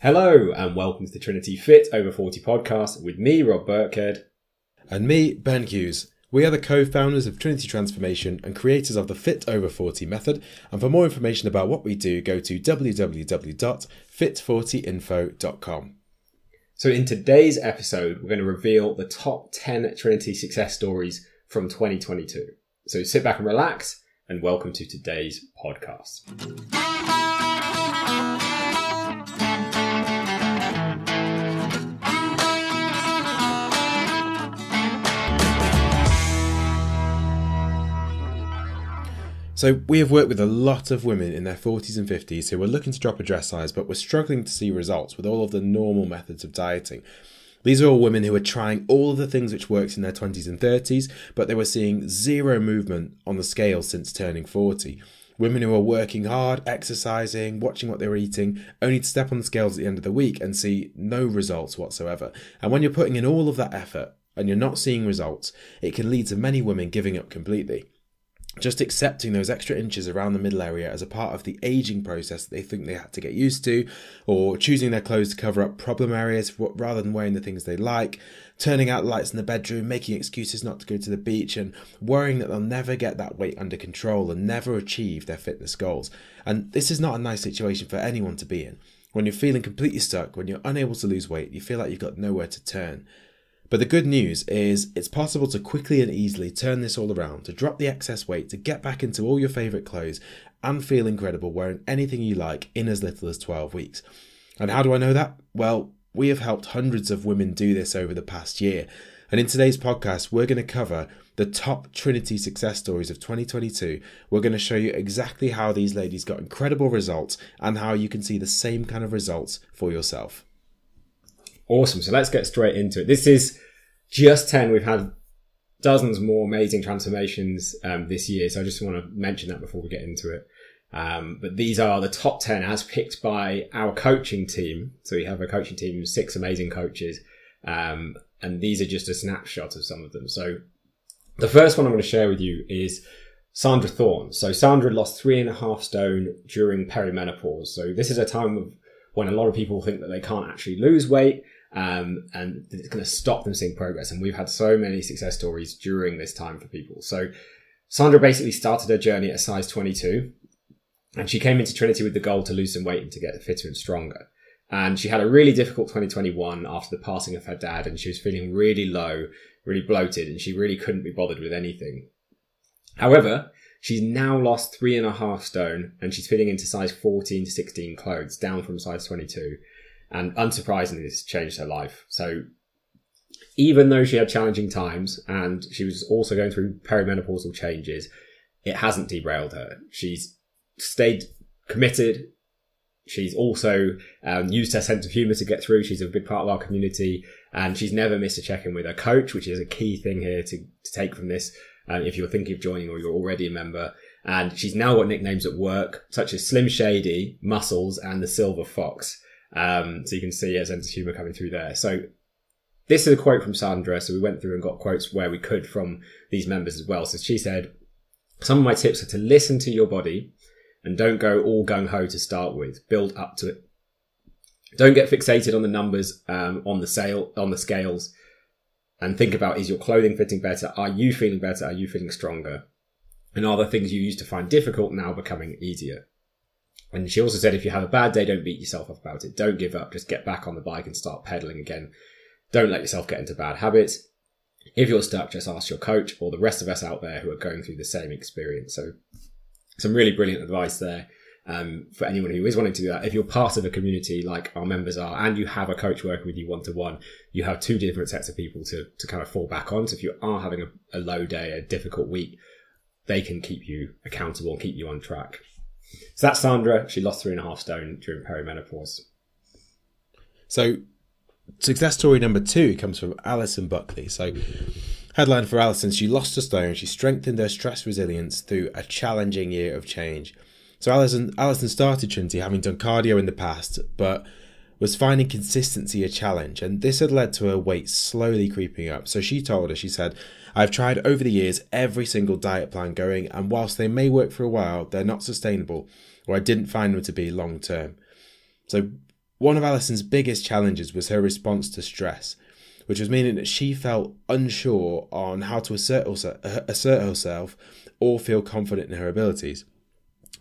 Hello and welcome to the Trinity Fit Over 40 podcast with me, Rob Birkhead. And me, Ben Hughes. We are the co founders of Trinity Transformation and creators of the Fit Over 40 method. And for more information about what we do, go to www.fit40info.com. So, in today's episode, we're going to reveal the top 10 Trinity success stories from 2022. So, sit back and relax, and welcome to today's podcast. So, we have worked with a lot of women in their 40s and 50s who were looking to drop a dress size but were struggling to see results with all of the normal methods of dieting. These are all women who were trying all of the things which worked in their 20s and 30s, but they were seeing zero movement on the scale since turning 40. Women who were working hard, exercising, watching what they were eating, only to step on the scales at the end of the week and see no results whatsoever. And when you're putting in all of that effort and you're not seeing results, it can lead to many women giving up completely just accepting those extra inches around the middle area as a part of the aging process that they think they had to get used to, or choosing their clothes to cover up problem areas rather than wearing the things they like, turning out lights in the bedroom, making excuses not to go to the beach, and worrying that they'll never get that weight under control and never achieve their fitness goals. And this is not a nice situation for anyone to be in. When you're feeling completely stuck, when you're unable to lose weight, you feel like you've got nowhere to turn. But the good news is it's possible to quickly and easily turn this all around, to drop the excess weight, to get back into all your favourite clothes and feel incredible wearing anything you like in as little as 12 weeks. And how do I know that? Well, we have helped hundreds of women do this over the past year. And in today's podcast, we're going to cover the top Trinity success stories of 2022. We're going to show you exactly how these ladies got incredible results and how you can see the same kind of results for yourself. Awesome. So let's get straight into it. This is just 10. We've had dozens more amazing transformations um, this year. So I just want to mention that before we get into it. Um, but these are the top 10 as picked by our coaching team. So we have a coaching team of six amazing coaches. Um, and these are just a snapshot of some of them. So the first one I'm going to share with you is Sandra Thorne. So Sandra lost three and a half stone during perimenopause. So this is a time of when a lot of people think that they can't actually lose weight um, and it's going to stop them seeing progress. And we've had so many success stories during this time for people. So Sandra basically started her journey at size 22 and she came into Trinity with the goal to lose some weight and to get fitter and stronger. And she had a really difficult 2021 after the passing of her dad and she was feeling really low, really bloated and she really couldn't be bothered with anything. However, she's now lost three and a half stone and she's fitting into size 14 to 16 clothes down from size 22 and unsurprisingly, this changed her life. So even though she had challenging times and she was also going through perimenopausal changes, it hasn't derailed her. She's stayed committed. She's also um, used her sense of humour to get through. She's a big part of our community, and she's never missed a check-in with her coach, which is a key thing here to, to take from this. Um, if you're thinking of joining or you're already a member, and she's now got nicknames at work such as Slim Shady, Muscles, and the Silver Fox. Um, so you can see a sense of humour coming through there. So this is a quote from Sandra. So we went through and got quotes where we could from these members as well. So she said, some of my tips are to listen to your body and don't go all gung ho to start with. Build up to it. Don't get fixated on the numbers um, on the sale on the scales, and think about: is your clothing fitting better? Are you feeling better? Are you feeling stronger? And are the things you used to find difficult now becoming easier? And she also said, if you have a bad day, don't beat yourself up about it. Don't give up. Just get back on the bike and start pedaling again. Don't let yourself get into bad habits. If you're stuck, just ask your coach or the rest of us out there who are going through the same experience. So, some really brilliant advice there um, for anyone who is wanting to do that. If you're part of a community like our members are, and you have a coach working with you one to one, you have two different sets of people to to kind of fall back on. So, if you are having a, a low day, a difficult week, they can keep you accountable and keep you on track. So that's Sandra. She lost three and a half stone during perimenopause. So, success story number two comes from Alison Buckley. So, headline for Alison: She lost a stone. She strengthened her stress resilience through a challenging year of change. So, Alison Alison started Trinity having done cardio in the past, but was finding consistency a challenge, and this had led to her weight slowly creeping up. So she told us, she said, I've tried over the years every single diet plan going, and whilst they may work for a while, they're not sustainable, or I didn't find them to be long term. So one of Alison's biggest challenges was her response to stress, which was meaning that she felt unsure on how to assert, herself or feel confident in her abilities.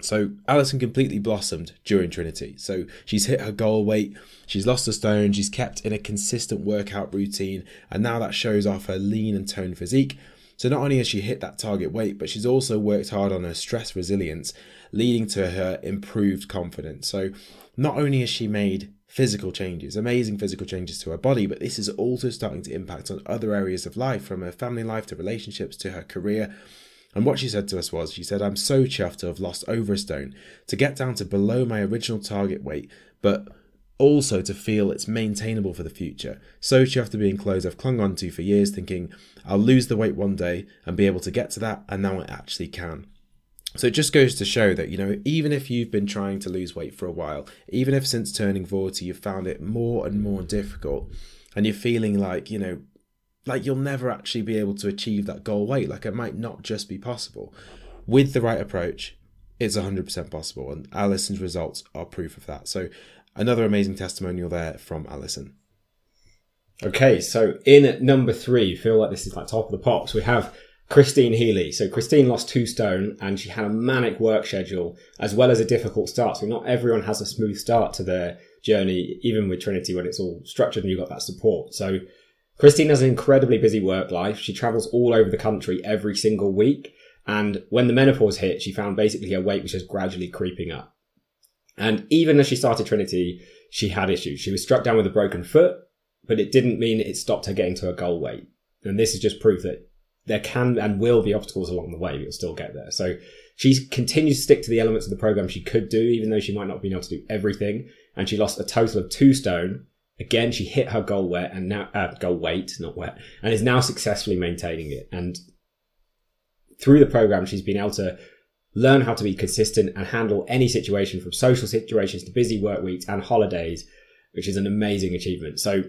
So Alison completely blossomed during Trinity. So she's hit her goal weight, she's lost a stone, she's kept in a consistent workout routine, and now that shows off her lean and toned physique. So not only has she hit that target weight, but she's also worked hard on her stress resilience, leading to her improved confidence. So not only has she made physical changes, amazing physical changes to her body, but this is also starting to impact on other areas of life, from her family life to relationships to her career. And what she said to us was, she said, I'm so chuffed to have lost over a stone, to get down to below my original target weight, but also to feel it's maintainable for the future. So chuffed to be in clothes I've clung on to for years, thinking I'll lose the weight one day and be able to get to that, and now I actually can. So it just goes to show that, you know, even if you've been trying to lose weight for a while, even if since turning 40 you've found it more and more difficult, and you're feeling like, you know, like you'll never actually be able to achieve that goal weight. Like it might not just be possible. With the right approach, it's 100% possible. And Alison's results are proof of that. So another amazing testimonial there from Alison. Okay, so in number three, feel like this is like top of the pops. We have Christine Healy. So Christine lost two stone and she had a manic work schedule as well as a difficult start. So not everyone has a smooth start to their journey, even with Trinity when it's all structured and you've got that support. So Christine has an incredibly busy work life. She travels all over the country every single week. And when the menopause hit, she found basically her weight was just gradually creeping up. And even as she started Trinity, she had issues. She was struck down with a broken foot, but it didn't mean it stopped her getting to her goal weight. And this is just proof that there can and will be obstacles along the way, but you'll still get there. So she continues to stick to the elements of the program she could do, even though she might not be able to do everything. And she lost a total of two stone Again, she hit her goal weight and now uh, goal weight, not wet, and is now successfully maintaining it. And through the program, she's been able to learn how to be consistent and handle any situation from social situations to busy work weeks and holidays, which is an amazing achievement. So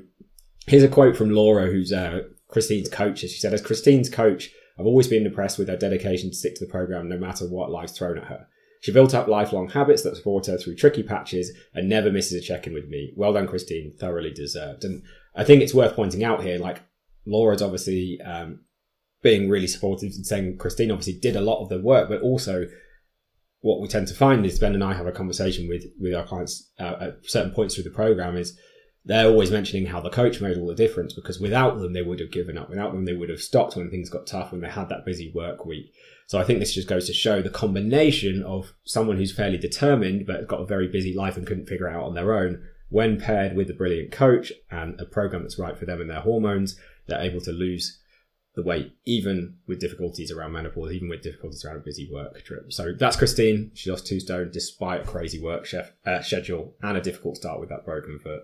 here's a quote from Laura, who's uh, Christine's coach. She said, as Christine's coach, I've always been impressed with her dedication to stick to the program no matter what life's thrown at her. She built up lifelong habits that support her through tricky patches and never misses a check in with me. Well done, Christine. Thoroughly deserved. And I think it's worth pointing out here, like, Laura's obviously um, being really supportive and saying Christine obviously did a lot of the work, but also what we tend to find is Ben and I have a conversation with, with our clients uh, at certain points through the program is they're always mentioning how the coach made all the difference because without them, they would have given up. Without them, they would have stopped when things got tough, when they had that busy work week. So I think this just goes to show the combination of someone who's fairly determined but got a very busy life and couldn't figure out on their own, when paired with a brilliant coach and a program that's right for them and their hormones, they're able to lose the weight, even with difficulties around menopause, even with difficulties around a busy work trip. So that's Christine. She lost two stone despite a crazy work chef, uh, schedule and a difficult start with that broken foot.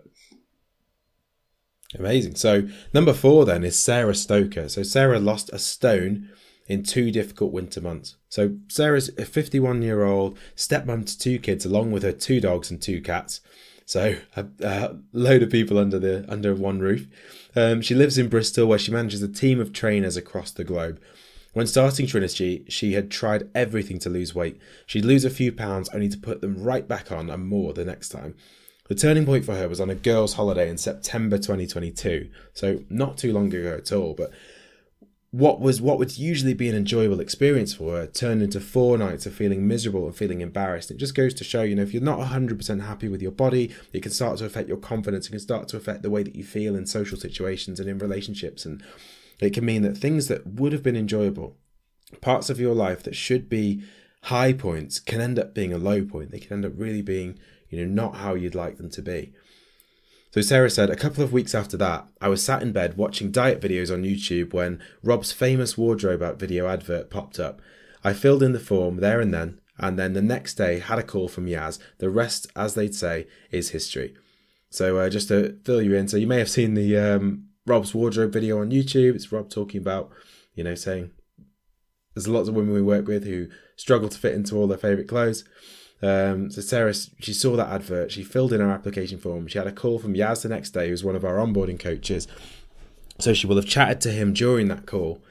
Amazing. So number four then is Sarah Stoker. So Sarah lost a stone in two difficult winter months. So Sarah's a 51 year old stepmom to two kids, along with her two dogs and two cats. So a, a load of people under the under one roof. Um, she lives in Bristol, where she manages a team of trainers across the globe. When starting Trinity, she had tried everything to lose weight. She'd lose a few pounds only to put them right back on and more the next time. The turning point for her was on a girls' holiday in September 2022, so not too long ago at all. But what was what would usually be an enjoyable experience for her turned into four nights of feeling miserable and feeling embarrassed. It just goes to show, you know, if you're not 100% happy with your body, it can start to affect your confidence. It can start to affect the way that you feel in social situations and in relationships. And it can mean that things that would have been enjoyable, parts of your life that should be high points, can end up being a low point. They can end up really being, you know, not how you'd like them to be. So Sarah said, a couple of weeks after that, I was sat in bed watching diet videos on YouTube when Rob's famous wardrobe out video advert popped up. I filled in the form there and then, and then the next day had a call from Yaz. The rest, as they'd say, is history. So uh, just to fill you in, so you may have seen the um, Rob's wardrobe video on YouTube. It's Rob talking about, you know, saying there's lots of women we work with who struggle to fit into all their favourite clothes. Um, so Sarah, she saw that advert, she filled in her application form. She had a call from Yaz the next day, who's one of our onboarding coaches. So she will have chatted to him during that call.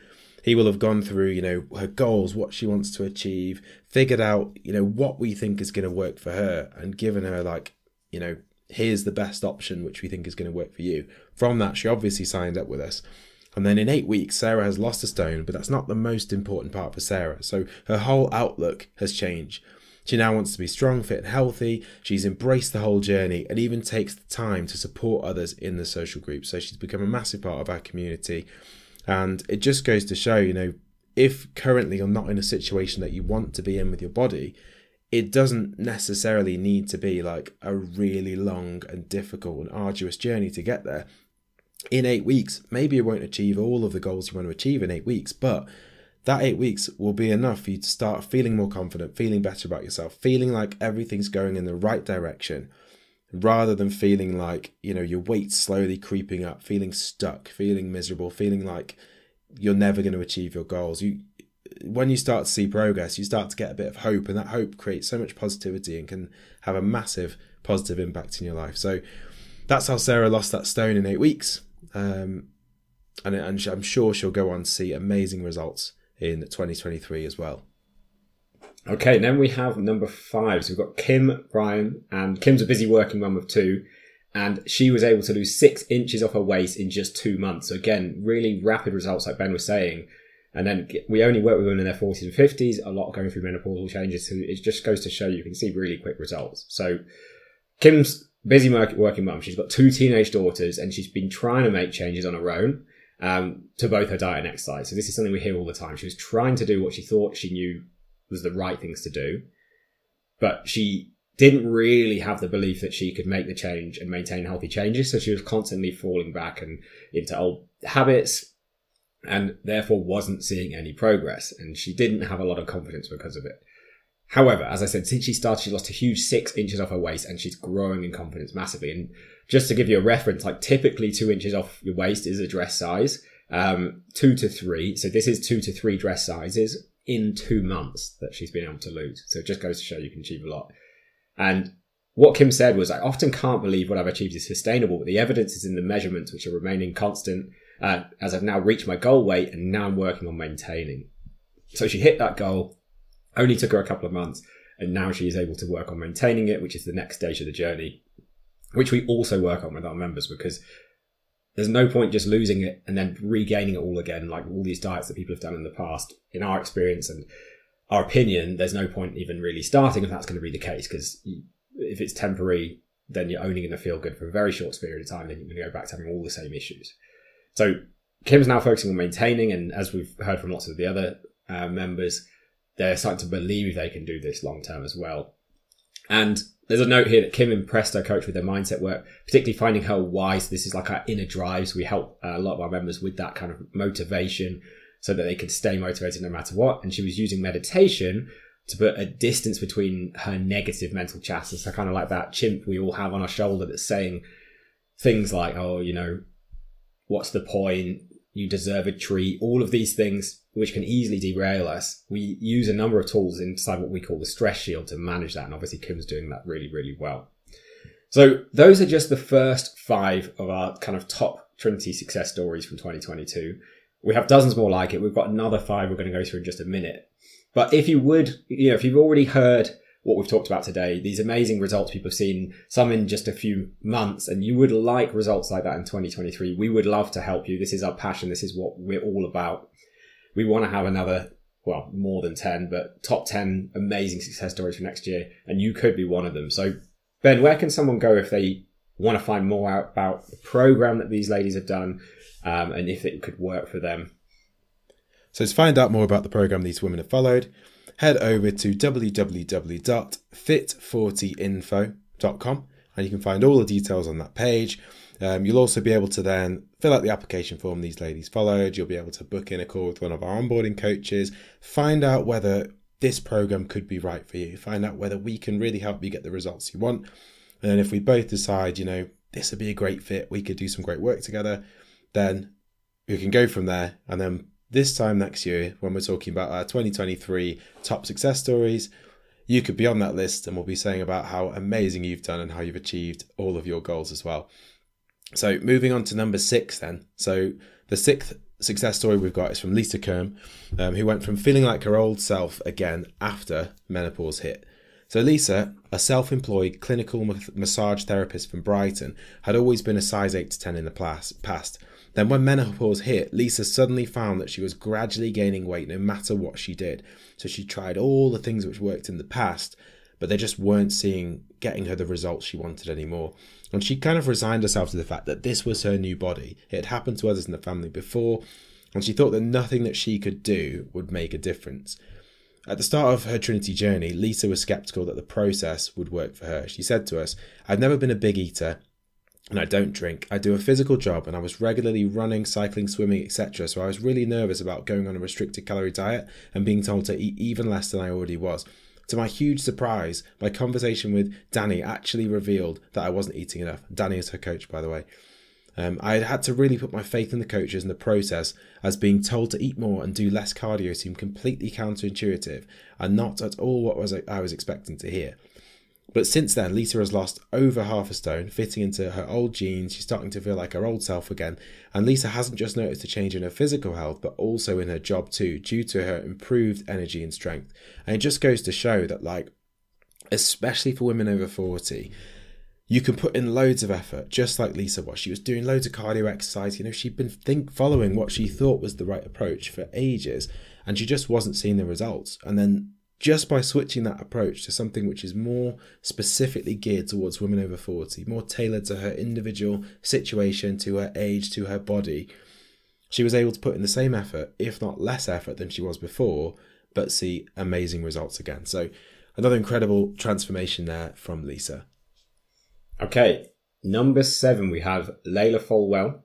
He will have gone through, you know, her goals, what she wants to achieve, figured out, you know, what we think is going to work for her, and given her like, you know, here's the best option which we think is going to work for you. From that, she obviously signed up with us. And then in eight weeks, Sarah has lost a stone, but that's not the most important part for Sarah. So her whole outlook has changed. She now wants to be strong, fit, and healthy. She's embraced the whole journey and even takes the time to support others in the social group. So she's become a massive part of our community. And it just goes to show, you know, if currently you're not in a situation that you want to be in with your body, it doesn't necessarily need to be like a really long and difficult and arduous journey to get there. In eight weeks, maybe you won't achieve all of the goals you want to achieve in eight weeks, but that eight weeks will be enough for you to start feeling more confident, feeling better about yourself, feeling like everything's going in the right direction, rather than feeling like, you know, your weight's slowly creeping up, feeling stuck, feeling miserable, feeling like you're never going to achieve your goals. You when you start to see progress, you start to get a bit of hope, and that hope creates so much positivity and can have a massive positive impact in your life. So that's how Sarah lost that stone in eight weeks, um, and, and I'm sure she'll go on to see amazing results in 2023 as well. Okay, then we have number five. So we've got Kim Bryan, and Kim's a busy working mum of two, and she was able to lose six inches off her waist in just two months. So again, really rapid results, like Ben was saying. And then we only work with women in their 40s and 50s, a lot going through menopausal changes. So it just goes to show you can see really quick results. So Kim's busy working mum. She's got two teenage daughters and she's been trying to make changes on her own um, to both her diet and exercise. So this is something we hear all the time. She was trying to do what she thought she knew was the right things to do, but she didn't really have the belief that she could make the change and maintain healthy changes. So she was constantly falling back and into old habits, and therefore wasn't seeing any progress. And she didn't have a lot of confidence because of it. However, as I said, since she started, she lost a huge six inches off her waist and she's growing in confidence massively. And just to give you a reference, like typically two inches off your waist is a dress size, um, two to three. So this is two to three dress sizes in two months that she's been able to lose. So it just goes to show you can achieve a lot. And what Kim said was, I often can't believe what I've achieved is sustainable, but the evidence is in the measurements, which are remaining constant uh, as I've now reached my goal weight and now I'm working on maintaining. So she hit that goal, only took her a couple of months, and now she is able to work on maintaining it, which is the next stage of the journey, which we also work on with our members because there's no point just losing it and then regaining it all again, like all these diets that people have done in the past. In our experience and our opinion, there's no point even really starting if that's going to be the case because if it's temporary, then you're only going to feel good for a very short period of time, then you're going to go back to having all the same issues. So Kim's now focusing on maintaining, and as we've heard from lots of the other uh, members, they're starting to believe they can do this long term as well. And there's a note here that Kim impressed her coach with their mindset work, particularly finding her. So this is like our inner drive. So we help a lot of our members with that kind of motivation so that they can stay motivated no matter what. And she was using meditation to put a distance between her negative mental chatter. So kind of like that chimp we all have on our shoulder that's saying things like, oh, you know, what's the point? You deserve a treat. All of these things, which can easily derail us. We use a number of tools inside what we call the stress shield to manage that. And obviously Kim's doing that really, really well. So those are just the first five of our kind of top Trinity success stories from 2022. We have dozens more like it. We've got another five we're going to go through in just a minute. But if you would, you know, if you've already heard what we've talked about today, these amazing results people have seen, some in just a few months, and you would like results like that in 2023, we would love to help you. This is our passion. This is what we're all about. We want to have another, well, more than 10, but top 10 amazing success stories for next year, and you could be one of them. So, Ben, where can someone go if they want to find more out about the program that these ladies have done um, and if it could work for them? So, to find out more about the program these women have followed, head over to www.fit40info.com and you can find all the details on that page. Um, you'll also be able to then fill out the application form these ladies followed. You'll be able to book in a call with one of our onboarding coaches, find out whether this program could be right for you, find out whether we can really help you get the results you want. And then if we both decide, you know, this would be a great fit, we could do some great work together, then we can go from there and then this time next year, when we're talking about our 2023 top success stories, you could be on that list and we'll be saying about how amazing you've done and how you've achieved all of your goals as well. So, moving on to number six, then. So, the sixth success story we've got is from Lisa Kerm, um, who went from feeling like her old self again after menopause hit. So, Lisa, a self employed clinical massage therapist from Brighton, had always been a size 8 to 10 in the past. Then, when menopause hit, Lisa suddenly found that she was gradually gaining weight no matter what she did. So, she tried all the things which worked in the past, but they just weren't seeing getting her the results she wanted anymore. And she kind of resigned herself to the fact that this was her new body. It had happened to others in the family before, and she thought that nothing that she could do would make a difference. At the start of her Trinity journey, Lisa was skeptical that the process would work for her. She said to us, I've never been a big eater and I don't drink. I do a physical job and I was regularly running, cycling, swimming, etc. So I was really nervous about going on a restricted calorie diet and being told to eat even less than I already was. To my huge surprise, my conversation with Danny actually revealed that I wasn't eating enough. Danny is her coach, by the way. Um, I had had to really put my faith in the coaches and the process, as being told to eat more and do less cardio seemed completely counterintuitive and not at all what was I was expecting to hear. But since then, Lisa has lost over half a stone, fitting into her old jeans. She's starting to feel like her old self again. And Lisa hasn't just noticed a change in her physical health, but also in her job too, due to her improved energy and strength. And it just goes to show that, like, especially for women over 40, you can put in loads of effort, just like Lisa was. She was doing loads of cardio exercise. You know, she'd been think following what she thought was the right approach for ages, and she just wasn't seeing the results. And then just by switching that approach to something which is more specifically geared towards women over 40, more tailored to her individual situation, to her age, to her body, she was able to put in the same effort, if not less effort than she was before, but see amazing results again. So, another incredible transformation there from Lisa. Okay, number seven, we have Layla Folwell.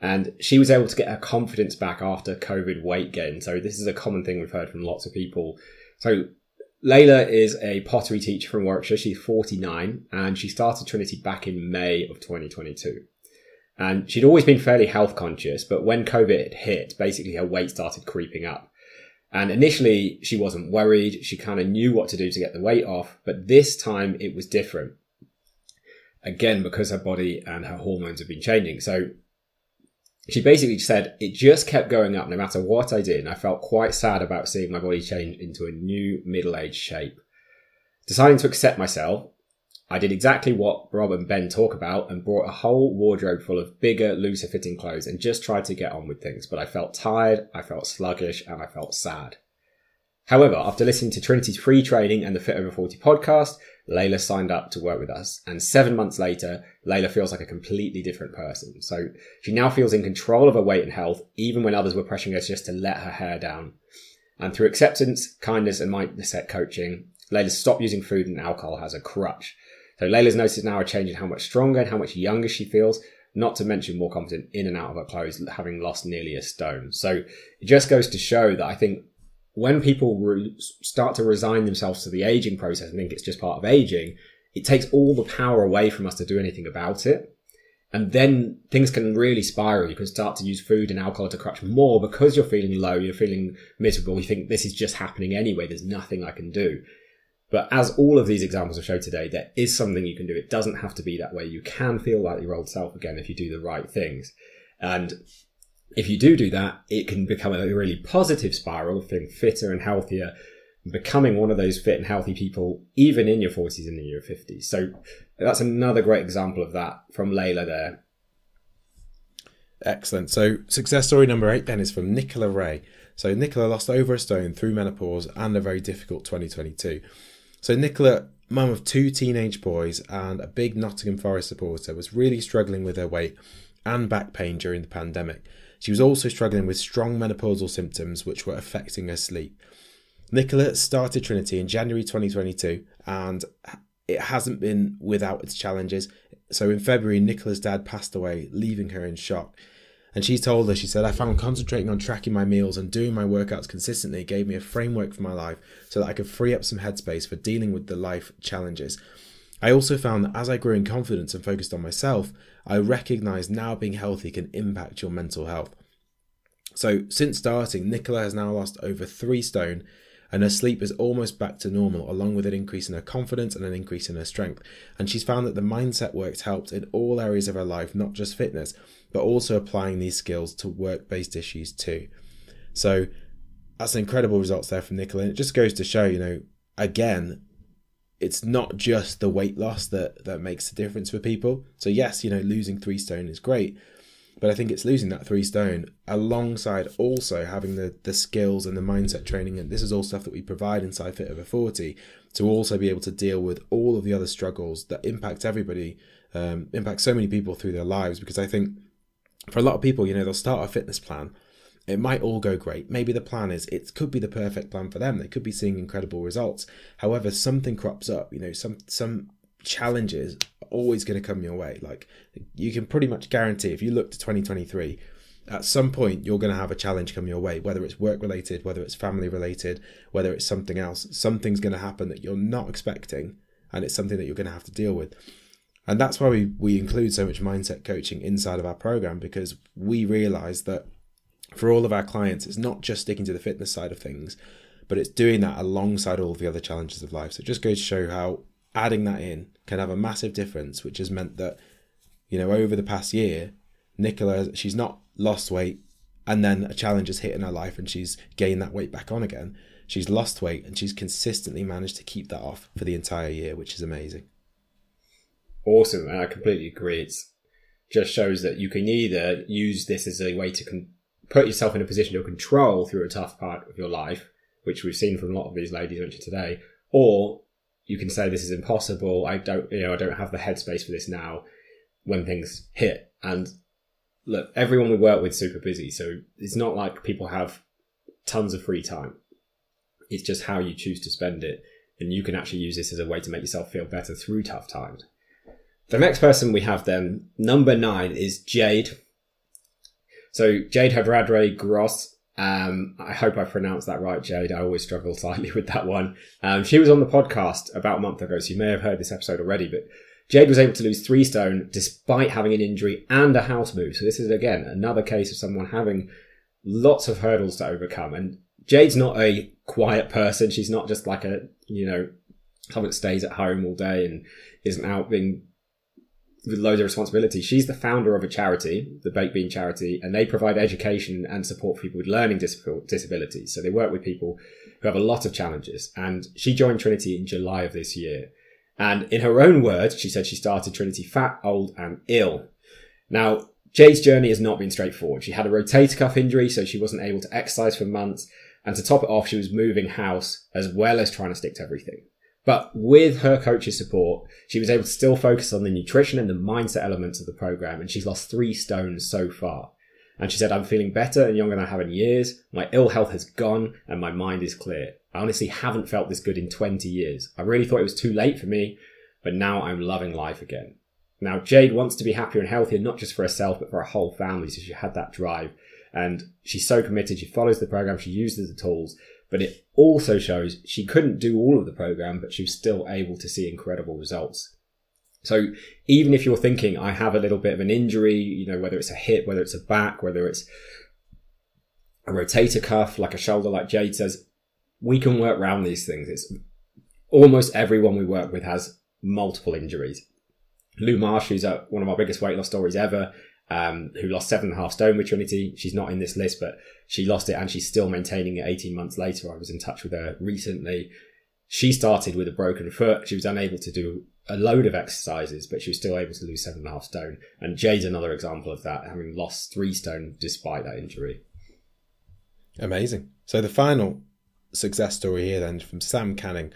And she was able to get her confidence back after COVID weight gain. So this is a common thing we've heard from lots of people. So Layla is a pottery teacher from Warwickshire. She's 49 and she started Trinity back in May of 2022. And she'd always been fairly health conscious, but when COVID hit, basically her weight started creeping up. And initially she wasn't worried. She kind of knew what to do to get the weight off, but this time it was different again because her body and her hormones have been changing. So she basically said it just kept going up no matter what I did. And I felt quite sad about seeing my body change into a new middle aged shape. Deciding to accept myself, I did exactly what Rob and Ben talk about and brought a whole wardrobe full of bigger, looser fitting clothes and just tried to get on with things. But I felt tired, I felt sluggish, and I felt sad. However, after listening to Trinity's free training and the Fit Over 40 podcast, Layla signed up to work with us. And seven months later, Layla feels like a completely different person. So she now feels in control of her weight and health, even when others were pressuring her just to let her hair down. And through acceptance, kindness, and mindset coaching, Layla stopped using food and alcohol as a crutch. So Layla's noticed now a change in how much stronger and how much younger she feels, not to mention more confident in and out of her clothes, having lost nearly a stone. So it just goes to show that I think when people re- start to resign themselves to the aging process and think it's just part of aging, it takes all the power away from us to do anything about it. And then things can really spiral. You can start to use food and alcohol to crutch more because you're feeling low, you're feeling miserable. You think this is just happening anyway. There's nothing I can do. But as all of these examples have showed today, there is something you can do. It doesn't have to be that way. You can feel like your old self again if you do the right things. And if you do do that, it can become a really positive spiral, feeling fitter and healthier, becoming one of those fit and healthy people, even in your 40s and in your 50s. So that's another great example of that from Layla there. Excellent. So success story number eight then is from Nicola Ray. So Nicola lost over a stone through menopause and a very difficult 2022. So Nicola, mum of two teenage boys and a big Nottingham Forest supporter, was really struggling with her weight and back pain during the pandemic. She was also struggling with strong menopausal symptoms which were affecting her sleep. Nicola started Trinity in January 2022 and it hasn't been without its challenges. So in February, Nicola's dad passed away, leaving her in shock. And she told us, she said, I found concentrating on tracking my meals and doing my workouts consistently gave me a framework for my life so that I could free up some headspace for dealing with the life challenges. I also found that as I grew in confidence and focused on myself, I recognized now being healthy can impact your mental health. So, since starting, Nicola has now lost over three stone and her sleep is almost back to normal, along with an increase in her confidence and an increase in her strength. And she's found that the mindset work's helped in all areas of her life, not just fitness, but also applying these skills to work based issues too. So, that's incredible results there from Nicola. And it just goes to show, you know, again, it's not just the weight loss that that makes a difference for people. So yes, you know, losing three stone is great, but I think it's losing that three stone alongside also having the the skills and the mindset training, and this is all stuff that we provide inside Fit Over Forty to also be able to deal with all of the other struggles that impact everybody, um, impact so many people through their lives. Because I think for a lot of people, you know, they'll start a fitness plan it might all go great. Maybe the plan is it could be the perfect plan for them. They could be seeing incredible results. However, something crops up, you know, some some challenges are always going to come your way. Like you can pretty much guarantee if you look to 2023, at some point you're going to have a challenge come your way, whether it's work related, whether it's family related, whether it's something else. Something's going to happen that you're not expecting, and it's something that you're going to have to deal with. And that's why we, we include so much mindset coaching inside of our program because we realize that for all of our clients, it's not just sticking to the fitness side of things, but it's doing that alongside all the other challenges of life. So it just goes to show how adding that in can have a massive difference, which has meant that, you know, over the past year, Nicola, she's not lost weight and then a challenge has hit in her life and she's gained that weight back on again. She's lost weight and she's consistently managed to keep that off for the entire year, which is amazing. Awesome. And I completely agree. It just shows that you can either use this as a way to con- put yourself in a position to control through a tough part of your life, which we've seen from a lot of these ladies mentioned today, or you can say this is impossible. I don't, you know, I don't have the headspace for this now. When things hit, and look, everyone we work with super busy, so it's not like people have tons of free time. It's just how you choose to spend it, and you can actually use this as a way to make yourself feel better through tough times. The next person we have then, number nine, is Jade. So Jade Hadradre Gross. Um, I hope I pronounced that right, Jade. I always struggle slightly with that one. Um, she was on the podcast about a month ago, so you may have heard this episode already, but Jade was able to lose three stone despite having an injury and a house move. So this is again another case of someone having lots of hurdles to overcome. And Jade's not a quiet person. She's not just like a, you know, someone that stays at home all day and isn't out being with loads of responsibility. She's the founder of a charity, the Baked Bean Charity, and they provide education and support for people with learning disabilities. So they work with people who have a lot of challenges. And she joined Trinity in July of this year. And in her own words, she said she started Trinity fat, old, and ill. Now, Jay's journey has not been straightforward. She had a rotator cuff injury, so she wasn't able to exercise for months. And to top it off, she was moving house as well as trying to stick to everything. But with her coach's support, she was able to still focus on the nutrition and the mindset elements of the program, and she's lost three stones so far. And she said, I'm feeling better and younger than I have in years. My ill health has gone and my mind is clear. I honestly haven't felt this good in 20 years. I really thought it was too late for me, but now I'm loving life again. Now, Jade wants to be happier and healthier, not just for herself, but for her whole family. So she had that drive and she's so committed. She follows the program. She uses the tools but it also shows she couldn't do all of the program, but she was still able to see incredible results. So even if you're thinking, I have a little bit of an injury, you know, whether it's a hip, whether it's a back, whether it's a rotator cuff, like a shoulder, like Jade says, we can work around these things. It's almost everyone we work with has multiple injuries. Lou Marsh, who's one of our biggest weight loss stories ever, um, who lost seven and a half stone with Trinity. She's not in this list, but she lost it and she's still maintaining it 18 months later. I was in touch with her recently. She started with a broken foot. She was unable to do a load of exercises, but she was still able to lose seven and a half stone. And Jade's another example of that, having lost three stone despite that injury. Amazing. So the final success story here then from Sam Canning.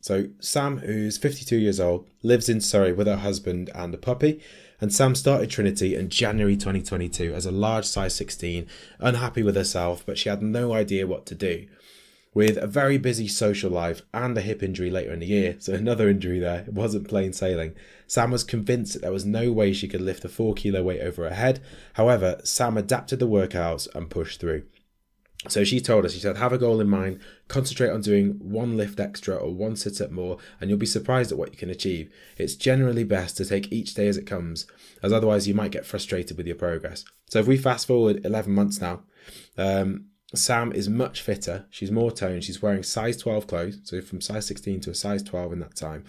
So Sam, who's 52 years old, lives in Surrey with her husband and a puppy and Sam started Trinity in January 2022 as a large size 16, unhappy with herself, but she had no idea what to do. With a very busy social life and a hip injury later in the year, so another injury there, it wasn't plain sailing. Sam was convinced that there was no way she could lift a 4 kilo weight over her head. However, Sam adapted the workouts and pushed through. So she told us, she said, have a goal in mind, concentrate on doing one lift extra or one sit up more, and you'll be surprised at what you can achieve. It's generally best to take each day as it comes, as otherwise you might get frustrated with your progress. So if we fast forward 11 months now, um, Sam is much fitter, she's more toned, she's wearing size 12 clothes, so from size 16 to a size 12 in that time.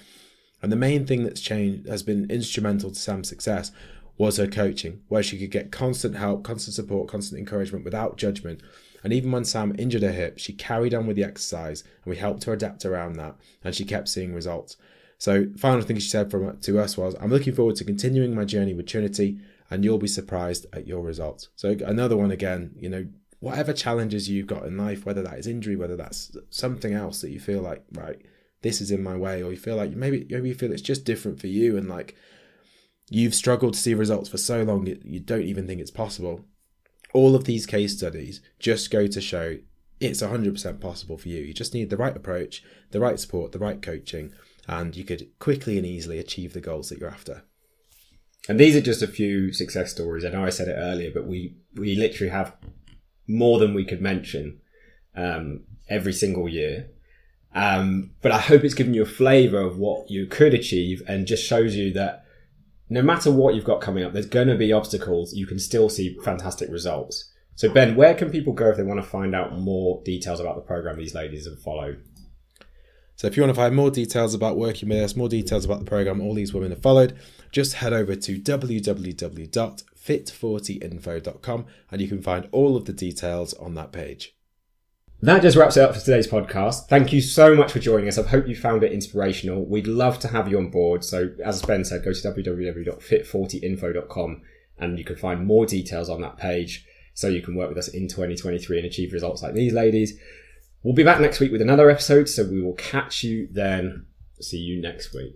And the main thing that's changed has been instrumental to Sam's success was her coaching, where she could get constant help, constant support, constant encouragement without judgment And even when Sam injured her hip, she carried on with the exercise and we helped her adapt around that and she kept seeing results. So, final thing she said from to us was, "I'm looking forward to continuing my journey with Trinity, and you'll be surprised at your results." So, another one again, you know, whatever challenges you've got in life, whether that is injury, whether that's something else that you feel like, right, this is in my way, or you feel like maybe maybe you feel it's just different for you, and like you've struggled to see results for so long you don't even think it's possible. All of these case studies just go to show it's 100% possible for you. You just need the right approach, the right support, the right coaching, and you could quickly and easily achieve the goals that you're after. And these are just a few success stories. I know I said it earlier, but we we literally have more than we could mention um, every single year. Um, but I hope it's given you a flavour of what you could achieve and just shows you that no matter what you've got coming up, there's going to be obstacles. You can still see fantastic results. So, Ben, where can people go if they want to find out more details about the program these ladies have followed? So if you want to find more details about working with us, more details about the program all these women have followed, just head over to www.fit40info.com and you can find all of the details on that page. That just wraps it up for today's podcast. Thank you so much for joining us. I hope you found it inspirational. We'd love to have you on board. So as Ben said, go to www.fit40info.com and you can find more details on that page so you can work with us in 2023 and achieve results like these ladies. We'll be back next week with another episode, so we will catch you then. See you next week.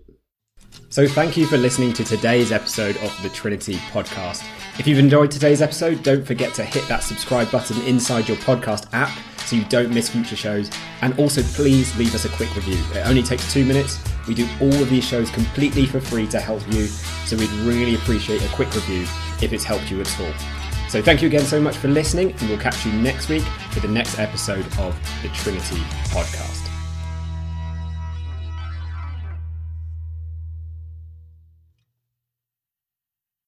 So, thank you for listening to today's episode of the Trinity podcast. If you've enjoyed today's episode, don't forget to hit that subscribe button inside your podcast app so you don't miss future shows. And also, please leave us a quick review. It only takes two minutes. We do all of these shows completely for free to help you, so we'd really appreciate a quick review if it's helped you at all. So thank you again so much for listening, and we'll catch you next week for the next episode of the Trinity Podcast.